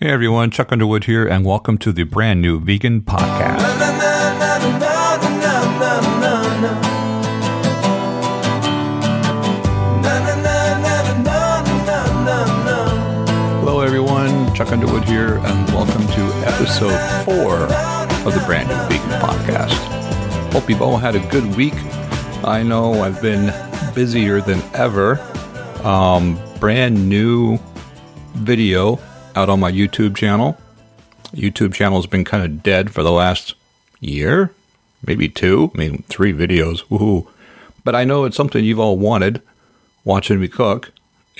Hey everyone, Chuck Underwood here, and welcome to the brand new Vegan Podcast. Hello everyone, Chuck Underwood here, and welcome to episode four of the brand new Vegan Podcast. Hope you've all had a good week. I know I've been busier than ever. Um, brand new video out on my YouTube channel. YouTube channel has been kind of dead for the last year, maybe two, I mean three videos. Woohoo! But I know it's something you've all wanted, watching me cook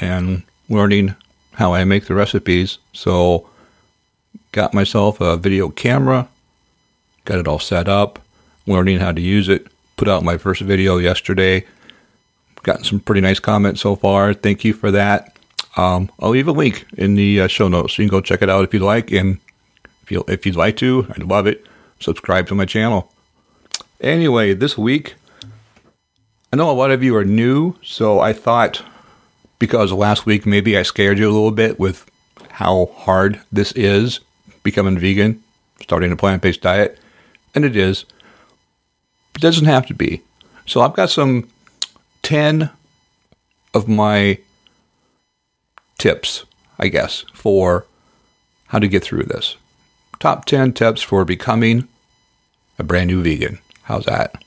and learning how I make the recipes. So, got myself a video camera, got it all set up, learning how to use it. Put out my first video yesterday. Gotten some pretty nice comments so far. Thank you for that. Um, I'll leave a link in the uh, show notes. So you can go check it out if you'd like. And if, you, if you'd like to, I'd love it. Subscribe to my channel. Anyway, this week, I know a lot of you are new, so I thought because last week maybe I scared you a little bit with how hard this is becoming vegan, starting a plant based diet. And it is. It doesn't have to be. So I've got some 10 of my tips, I guess, for how to get through this. Top 10 tips for becoming a brand new vegan. How's that?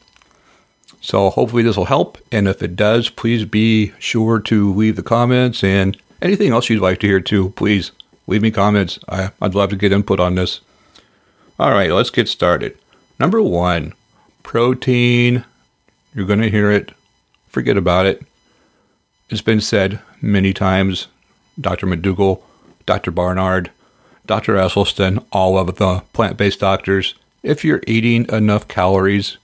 So hopefully this will help. And if it does, please be sure to leave the comments and anything else you'd like to hear too. Please leave me comments. I, would love to get input on this. All right, let's get started. Number one, protein. You're going to hear it. Forget about it. It's been said many times Dr. McDougall, Dr. Barnard, Dr. Esselstyn, all of the plant based doctors, if you're eating enough calories,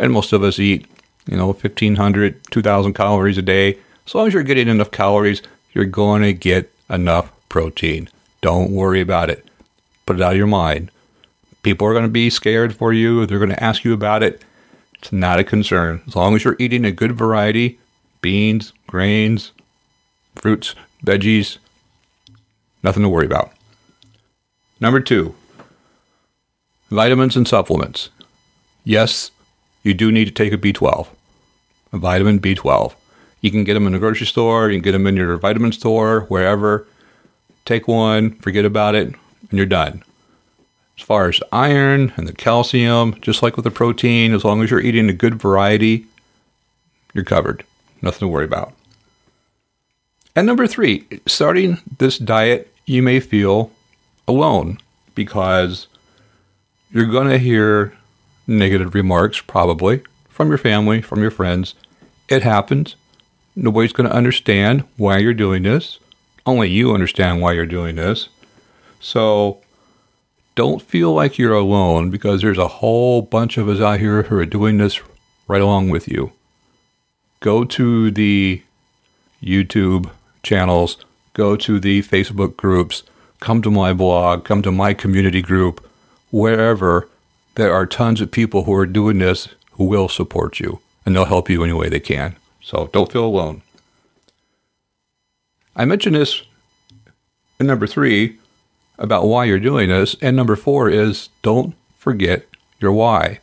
and most of us eat, you know, 1,500, 2,000 calories a day, as long as you're getting enough calories, you're going to get enough protein. Don't worry about it. Put it out of your mind. People are going to be scared for you. They're going to ask you about it. It's not a concern. As long as you're eating a good variety beans, grains, fruits, veggies, nothing to worry about. Number two, vitamins and supplements. Yes, you do need to take a B12, a vitamin B12. You can get them in the grocery store, you can get them in your vitamin store, wherever. Take one, forget about it, and you're done. As far as iron and the calcium, just like with the protein, as long as you're eating a good variety, you're covered. Nothing to worry about. And number three, starting this diet, you may feel alone because you're going to hear negative remarks, probably from your family, from your friends. It happens. Nobody's going to understand why you're doing this. Only you understand why you're doing this. So don't feel like you're alone because there's a whole bunch of us out here who are doing this right along with you. Go to the YouTube channels, go to the Facebook groups, come to my blog, come to my community group, wherever there are tons of people who are doing this who will support you and they'll help you any way they can. So don't feel alone. I mentioned this in number three about why you're doing this. And number four is don't forget your why.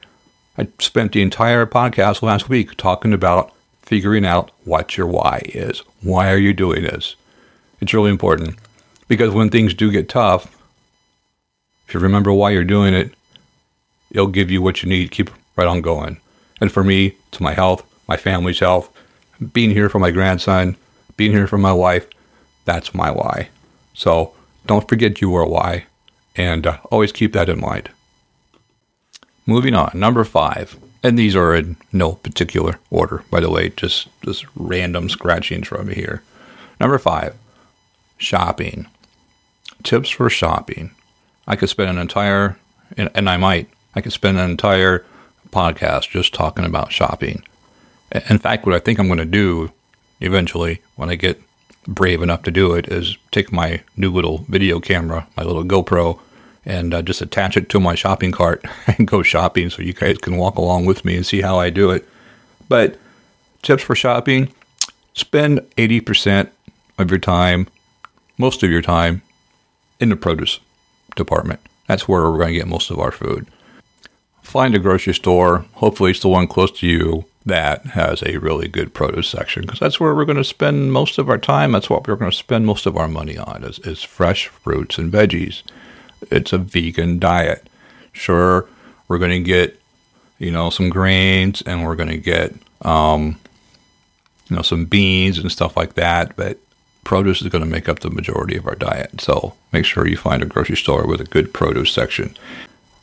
I spent the entire podcast last week talking about figuring out what your why is. Why are you doing this? It's really important because when things do get tough, if you remember why you're doing it, it'll give you what you need. Keep right on going. And for me, it's my health, my family's health, being here for my grandson, being here for my wife. That's my why. So don't forget your why and uh, always keep that in mind. Moving on, number five and these are in no particular order, by the way, just just random scratchings from here. Number five, shopping. Tips for shopping. I could spend an entire, and, and I might, I could spend an entire podcast just talking about shopping. In fact, what I think I'm going to do eventually when I get brave enough to do it is take my new little video camera, my little GoPro, and uh, just attach it to my shopping cart and go shopping so you guys can walk along with me and see how I do it. But tips for shopping spend 80% of your time, most of your time, in the produce department. That's where we're going to get most of our food. Find a grocery store, hopefully it's the one close to you that has a really good produce section because that's where we're going to spend most of our time. That's what we're going to spend most of our money on is, is fresh fruits and veggies. It's a vegan diet. Sure, we're going to get, you know, some grains and we're going to get, um, you know, some beans and stuff like that. But produce is going to make up the majority of our diet. So make sure you find a grocery store with a good produce section.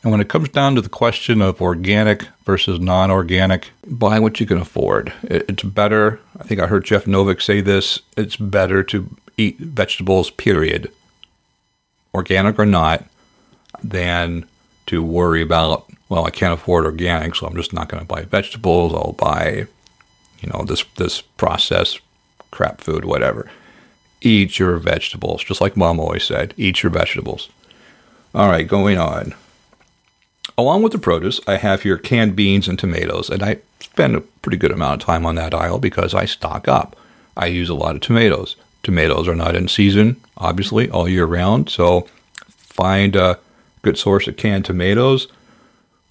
And when it comes down to the question of organic versus non organic, buy what you can afford. It's better, I think I heard Jeff Novick say this, it's better to eat vegetables, period, organic or not, than to worry about, well, I can't afford organic, so I'm just not going to buy vegetables. I'll buy, you know, this, this processed crap food, whatever. Eat your vegetables, just like mom always said, eat your vegetables. All right, going on. Along with the produce, I have here canned beans and tomatoes, and I spend a pretty good amount of time on that aisle because I stock up. I use a lot of tomatoes. Tomatoes are not in season, obviously, all year round, so find a good source of canned tomatoes.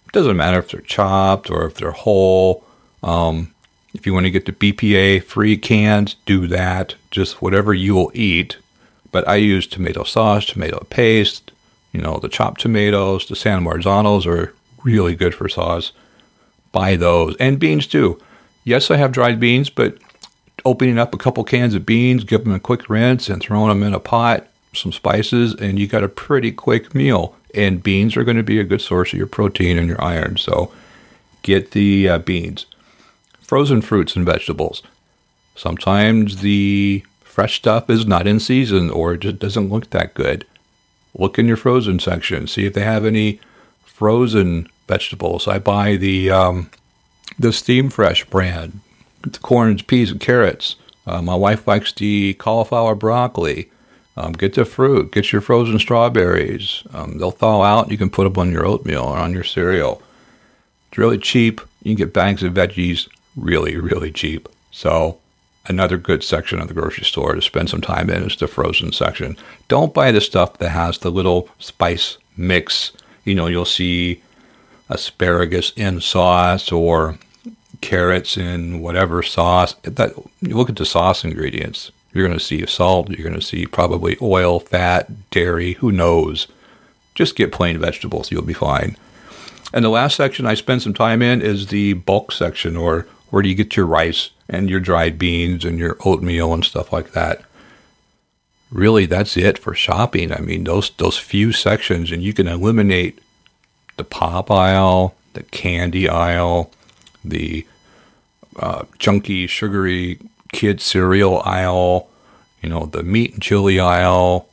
It doesn't matter if they're chopped or if they're whole. Um, if you want to get the BPA free cans, do that. Just whatever you will eat. But I use tomato sauce, tomato paste, you know, the chopped tomatoes, the San Marzanos are really good for sauce. Buy those. And beans too. Yes, I have dried beans, but opening up a couple cans of beans, give them a quick rinse, and throwing them in a pot, some spices, and you got a pretty quick meal. And beans are going to be a good source of your protein and your iron. So get the uh, beans. Frozen fruits and vegetables. Sometimes the fresh stuff is not in season or it just doesn't look that good look in your frozen section, see if they have any frozen vegetables. I buy the um, the Steamfresh brand, the corns, peas, and carrots. Uh, my wife likes the cauliflower broccoli. Um, get the fruit. Get your frozen strawberries. Um, they'll thaw out. You can put them on your oatmeal or on your cereal. It's really cheap. You can get bags of veggies really, really cheap. So another good section of the grocery store to spend some time in is the frozen section. Don't buy the stuff that has the little spice mix. You know, you'll see asparagus in sauce or carrots in whatever sauce. That look at the sauce ingredients. You're going to see salt. You're going to see probably oil, fat, dairy. Who knows? Just get plain vegetables. You'll be fine. And the last section I spend some time in is the bulk section, or where do you get your rice and your dried beans and your oatmeal and stuff like that. Really, that's it for shopping. I mean, those those few sections, and you can eliminate the pop aisle, the candy aisle, the uh, chunky, sugary kid cereal aisle, you know, the meat and chili aisle,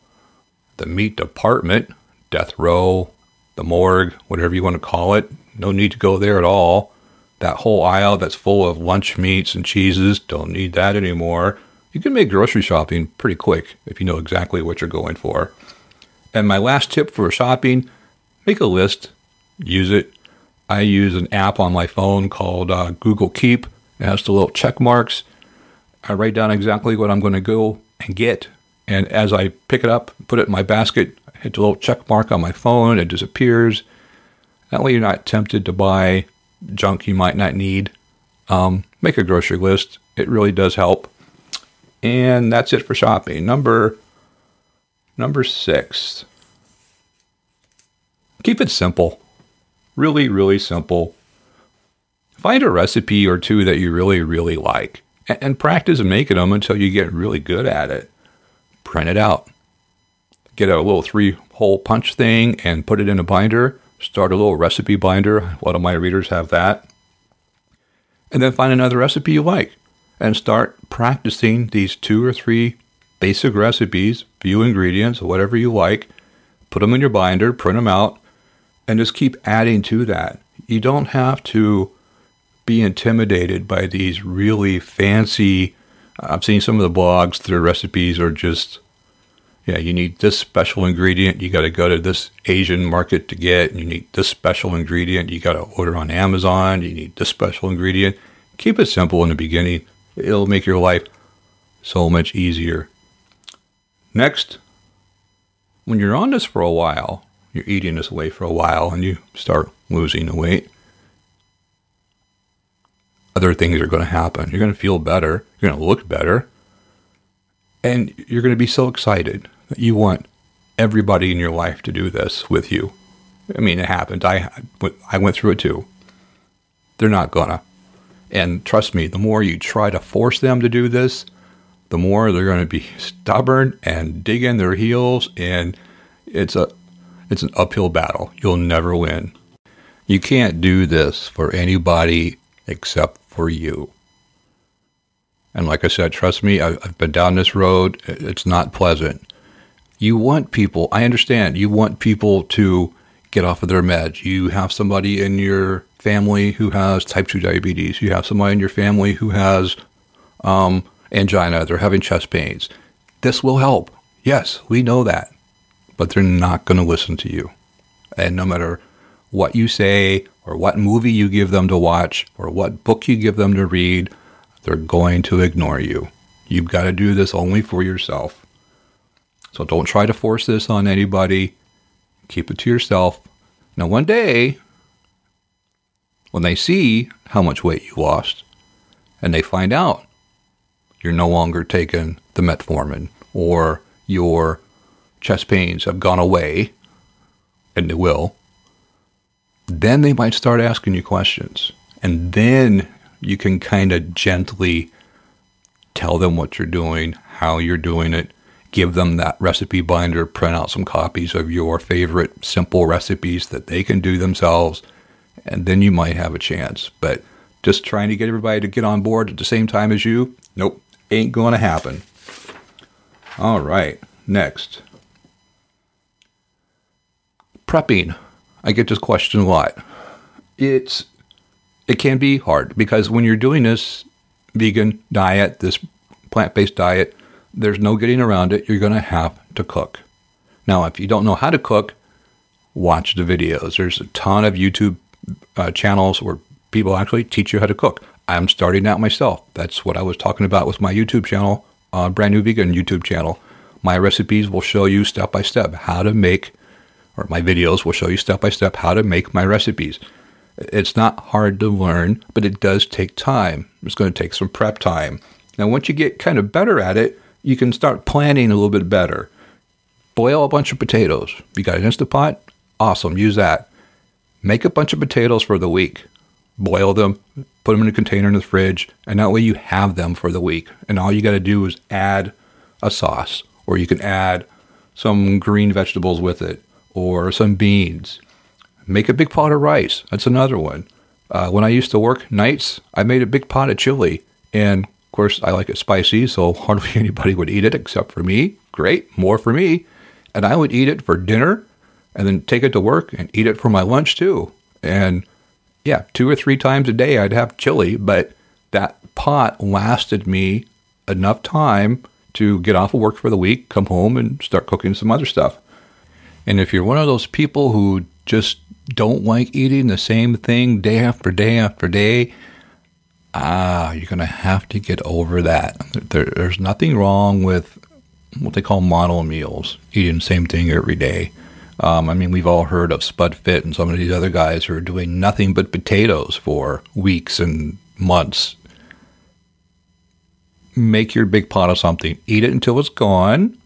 the meat department, death row, the morgue, whatever you want to call it. No need to go there at all. That whole aisle that's full of lunch meats and cheeses, don't need that anymore. You can make grocery shopping pretty quick if you know exactly what you're going for. And my last tip for shopping make a list, use it. I use an app on my phone called uh, Google Keep. It has the little check marks. I write down exactly what I'm going to go and get. And as I pick it up, put it in my basket, hit the little check mark on my phone, it disappears. That way you're not tempted to buy junk you might not need. Um, make a grocery list. It really does help. And that's it for shopping. Number number six. Keep it simple. Really, really simple. Find a recipe or two that you really, really like and, and practice making them until you get really good at it. Print it out. Get a little three hole punch thing and put it in a binder start a little recipe binder. A lot of my readers have that. And then find another recipe you like and start practicing these two or three basic recipes, few ingredients, whatever you like. Put them in your binder, print them out, and just keep adding to that. You don't have to be intimidated by these really fancy. I've seen some of the blogs, their recipes are just yeah, you need this special ingredient. You got to go to this Asian market to get. And you need this special ingredient. You got to order on Amazon. You need this special ingredient. Keep it simple in the beginning. It'll make your life so much easier. Next, when you're on this for a while, you're eating this way for a while and you start losing the weight, other things are going to happen. You're going to feel better. You're going to look better. And you're going to be so excited that you want everybody in your life to do this with you. I mean, it happened. I, I went through it too. They're not going to. And trust me, the more you try to force them to do this, the more they're going to be stubborn and dig in their heels and it's a it's an uphill battle. You'll never win. You can't do this for anybody except for you. And like I said, trust me, I've been down this road. It's not pleasant. You want people, I understand, you want people to get off of their meds. You have somebody in your family who has type 2 diabetes. You have somebody in your family who has um, angina. They're having chest pains. This will help. Yes, we know that. But they're not going to listen to you. And no matter what you say or what movie you give them to watch or what book you give them to read, they're going to ignore you. You've got to do this only for yourself. So don't try to force this on anybody. Keep it to yourself. Now, one day, when they see how much weight you lost and they find out you're no longer taking the metformin or your chest pains have gone away, and they will, then they might start asking you questions. And then you can kind of gently tell them what you're doing, how you're doing it, give them that recipe binder, print out some copies of your favorite simple recipes that they can do themselves, and then you might have a chance. But just trying to get everybody to get on board at the same time as you, nope, ain't going to happen. All right, next. Prepping. I get this question a lot. It's it can be hard because when you're doing this vegan diet, this plant-based diet, there's no getting around it. You're going to have to cook. Now, if you don't know how to cook, watch the videos. There's a ton of YouTube uh, channels where people actually teach you how to cook. I'm starting out myself. That's what I was talking about with my YouTube channel, uh, brand new vegan YouTube channel. My recipes will show you step by step how to make, or my videos will show you step by step how to make my recipes. It's not hard to learn, but it does take time. It's going to take some prep time. Now, once you get kind of better at it, you can start planning a little bit better. Boil a bunch of potatoes. You got an Instant Pot? Awesome, use that. Make a bunch of potatoes for the week. Boil them, put them in a container in the fridge, and that way you have them for the week. And all you got to do is add a sauce, or you can add some green vegetables with it, or some beans. Make a big pot of rice. That's another one. Uh, when I used to work nights, I made a big pot of chili, and of course, I like it spicy, so hardly anybody would eat it except for me. Great, more for me. And I would eat it for dinner and then take it to work and eat it for my lunch too. And yeah, two or three times a day I'd have chili, but that pot lasted me enough time to get off of work for the week, come home, and start cooking some other stuff. And if you're one of those people who just don't like eating the same thing day after day after day, ah, you're going to have to get over that. There, there's nothing wrong with what they call mono meals, eating the same thing every day. Um, I mean, we've all heard of Spud Fit and some of these other guys who are doing nothing but potatoes for weeks and months. Make your big pot of something. Eat it until it's gone.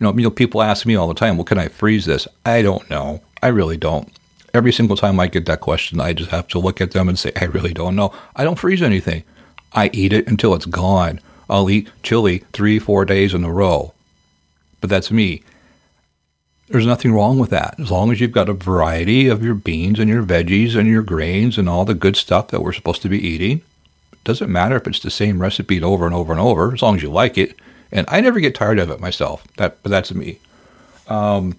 You know, you know, people ask me all the time, "Well, can I freeze this?" I don't know. I really don't. Every single time I get that question, I just have to look at them and say, "I really don't know." I don't freeze anything. I eat it until it's gone. I'll eat chili three, four days in a row. But that's me. There's nothing wrong with that. As long as you've got a variety of your beans and your veggies and your grains and all the good stuff that we're supposed to be eating. It doesn't matter if it's the same recipe over and over and over, as long as you like it. And I never get tired of it myself. That, but that's me. Um,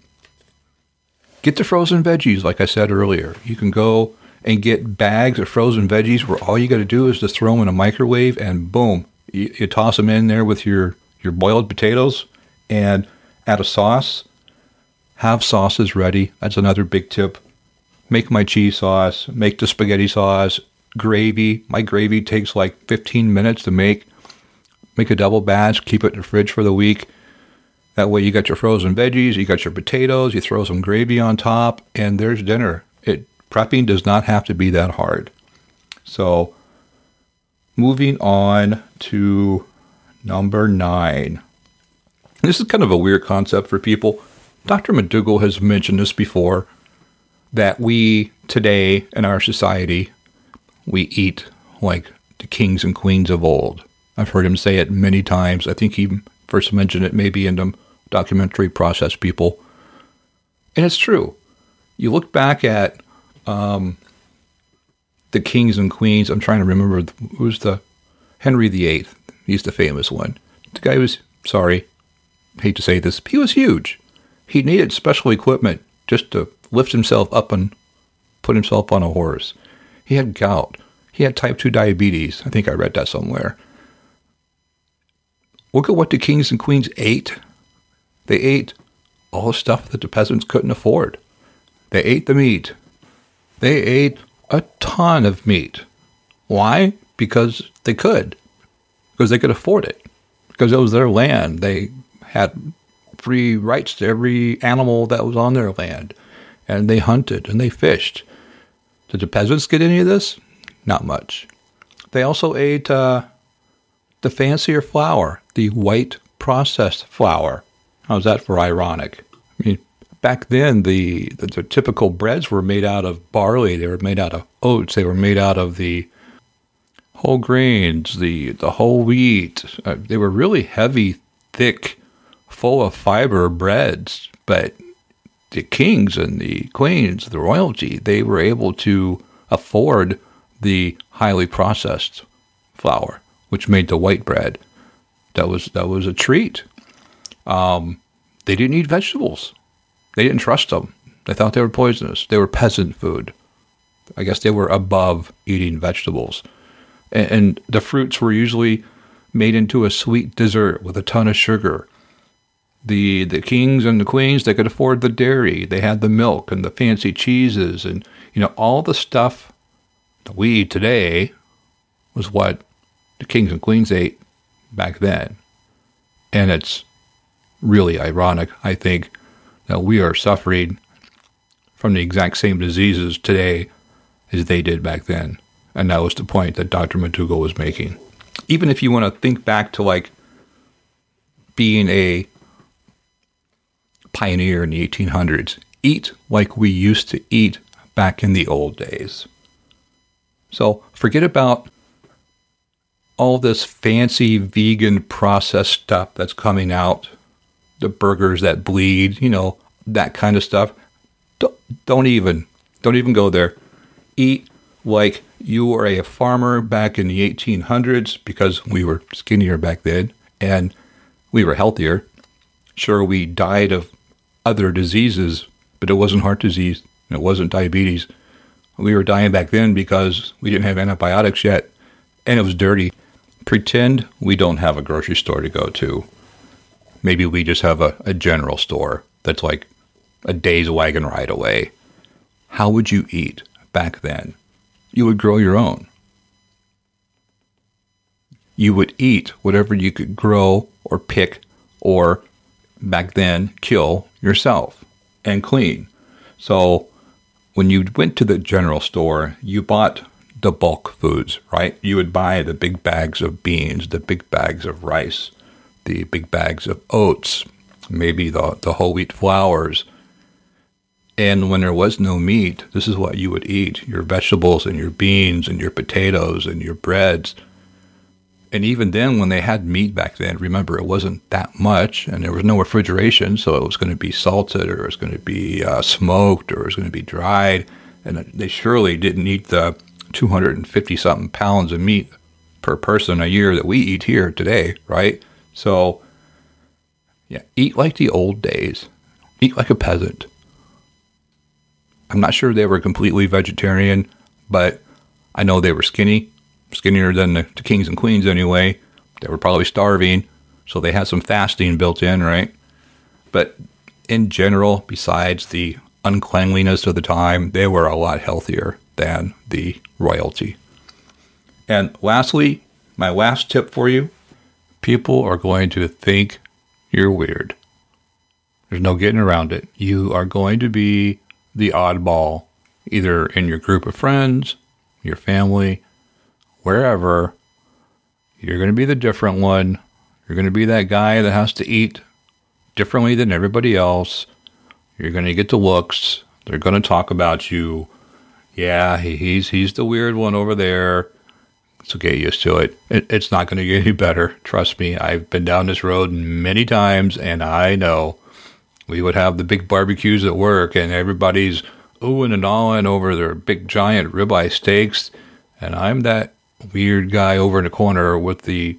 get the frozen veggies, like I said earlier. You can go and get bags of frozen veggies where all you got to do is just throw them in a microwave and boom, you, you toss them in there with your, your boiled potatoes and add a sauce have sauces ready. That's another big tip. Make my cheese sauce, make the spaghetti sauce, gravy. My gravy takes like 15 minutes to make. Make a double batch, keep it in the fridge for the week. That way, you got your frozen veggies, you got your potatoes, you throw some gravy on top, and there's dinner. It prepping does not have to be that hard. So, moving on to number nine. This is kind of a weird concept for people. Dr. McDougall has mentioned this before that we today in our society we eat like the kings and queens of old. I've heard him say it many times. I think he first mentioned it maybe in the documentary Processed People. And it's true. You look back at um, the kings and queens. I'm trying to remember who's the Henry VIII. He's the famous one. The guy was sorry, hate to say this, he was huge. He needed special equipment just to lift himself up and put himself on a horse. He had gout. He had type 2 diabetes. I think I read that somewhere. Look at what the kings and queens ate. They ate all the stuff that the peasants couldn't afford. They ate the meat. They ate a ton of meat. Why? Because they could. Because they could afford it. Because it was their land. They had free rights to every animal that was on their land. And they hunted and they fished. Did the peasants get any of this? Not much. They also ate uh, the fancier flour, the white processed flour. How's that for ironic? I mean, back then the, the, the typical breads were made out of barley. They were made out of oats. They were made out of the whole grains, the the whole wheat. Uh, they were really heavy, thick, full of fiber breads. But the kings and the queens, the royalty, they were able to afford the highly processed flour, which made the white bread. That was that was a treat. Um, they didn't eat vegetables. They didn't trust them. They thought they were poisonous. They were peasant food. I guess they were above eating vegetables. And, and the fruits were usually made into a sweet dessert with a ton of sugar. The the kings and the queens they could afford the dairy. They had the milk and the fancy cheeses and you know all the stuff that we eat today was what the kings and queens ate back then. And it's really ironic, I think, that we are suffering from the exact same diseases today as they did back then. And that was the point that Dr. McDougall was making. Even if you want to think back to like being a pioneer in the 1800s, eat like we used to eat back in the old days. So forget about all this fancy vegan processed stuff that's coming out the burgers that bleed, you know, that kind of stuff. Don't, don't even, don't even go there. Eat like you were a farmer back in the 1800s because we were skinnier back then and we were healthier. Sure, we died of other diseases, but it wasn't heart disease. It wasn't diabetes. We were dying back then because we didn't have antibiotics yet and it was dirty. Pretend we don't have a grocery store to go to. Maybe we just have a, a general store that's like a day's wagon ride away. How would you eat back then? You would grow your own. You would eat whatever you could grow or pick or back then kill yourself and clean. So when you went to the general store, you bought the bulk foods, right? You would buy the big bags of beans, the big bags of rice, the big bags of oats, maybe the, the whole wheat flours. And when there was no meat, this is what you would eat your vegetables and your beans and your potatoes and your breads. And even then, when they had meat back then, remember, it wasn't that much and there was no refrigeration. So it was going to be salted or it was going to be uh, smoked or it was going to be dried. And they surely didn't eat the 250 something pounds of meat per person a year that we eat here today, right? So, yeah, eat like the old days. Eat like a peasant. I'm not sure they were completely vegetarian, but I know they were skinny, skinnier than the, the kings and queens anyway. They were probably starving, so they had some fasting built in, right? But in general, besides the uncleanliness of the time, they were a lot healthier than the royalty. And lastly, my last tip for you people are going to think you're weird. There's no getting around it. You are going to be the oddball, either in your group of friends, your family, wherever. You're going to be the different one. You're going to be that guy that has to eat differently than everybody else. You're going to get the looks. They're going to talk about you. Yeah, he's he's the weird one over there. So get used to it. it it's not going to get any better. Trust me. I've been down this road many times, and I know we would have the big barbecues at work, and everybody's oohing and awing over their big giant ribeye steaks, and I'm that weird guy over in the corner with the.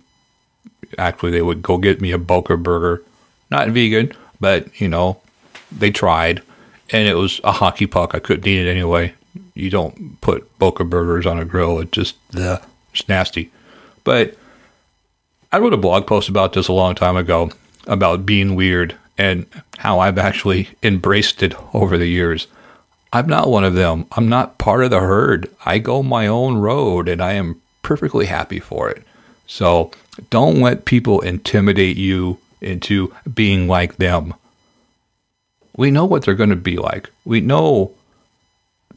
Actually, they would go get me a Boca burger, not vegan, but you know, they tried, and it was a hockey puck. I couldn't eat it anyway. You don't put Boca burgers on a grill. It just the it's nasty. But I wrote a blog post about this a long time ago about being weird and how I've actually embraced it over the years. I'm not one of them. I'm not part of the herd. I go my own road and I am perfectly happy for it. So don't let people intimidate you into being like them. We know what they're going to be like. We know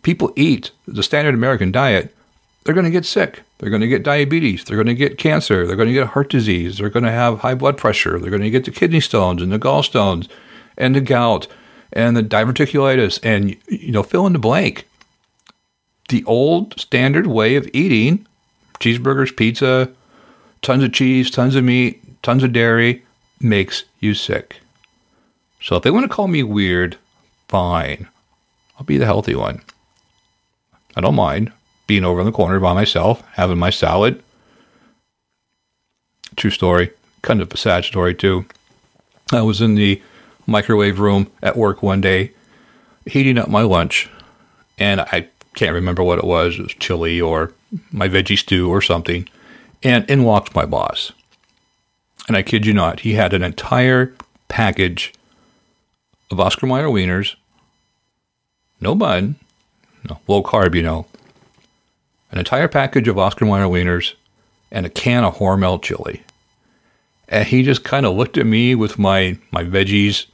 people eat the standard American diet, they're going to get sick. They're going to get diabetes. They're going to get cancer. They're going to get heart disease. They're going to have high blood pressure. They're going to get the kidney stones and the gallstones and the gout and the diverticulitis and, you know, fill in the blank. The old standard way of eating cheeseburgers, pizza, tons of cheese, tons of meat, tons of dairy makes you sick. So if they want to call me weird, fine. I'll be the healthy one. I don't mind being over in the corner by myself, having my salad. True story. Kind of a sad story, too. I was in the microwave room at work one day, heating up my lunch, and I can't remember what it was. It was chili or my veggie stew or something. And in walked my boss. And I kid you not, he had an entire package of Oscar Mayer wieners, no bun, no, low carb, you know, an entire package of Oscar Mayer wieners, and a can of Hormel chili. And he just kind of looked at me with my, my veggies,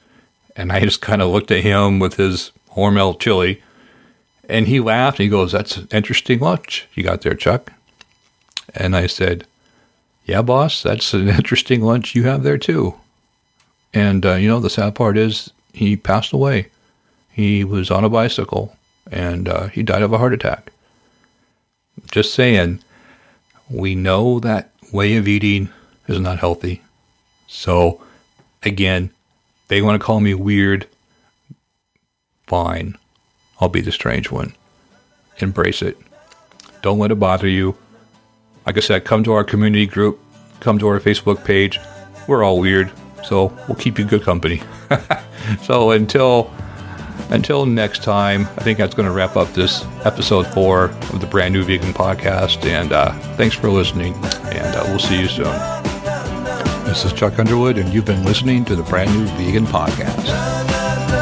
and I just kind of looked at him with his Hormel chili. And he laughed and he goes, That's an interesting lunch you got there, Chuck. And I said, Yeah, boss, that's an interesting lunch you have there, too. And, uh, you know, the sad part is he passed away. He was on a bicycle and uh, he died of a heart attack. Just saying, we know that way of eating is not healthy. So, again, they want to call me weird. Fine. I'll be the strange one. Embrace it. Don't let it bother you. Like I said, come to our community group, come to our Facebook page. We're all weird, so we'll keep you good company. so until until next time, I think that's going to wrap up this episode four of the brand new vegan podcast. And uh, thanks for listening, and uh, we'll see you soon. This is Chuck Underwood, and you've been listening to the brand new vegan podcast.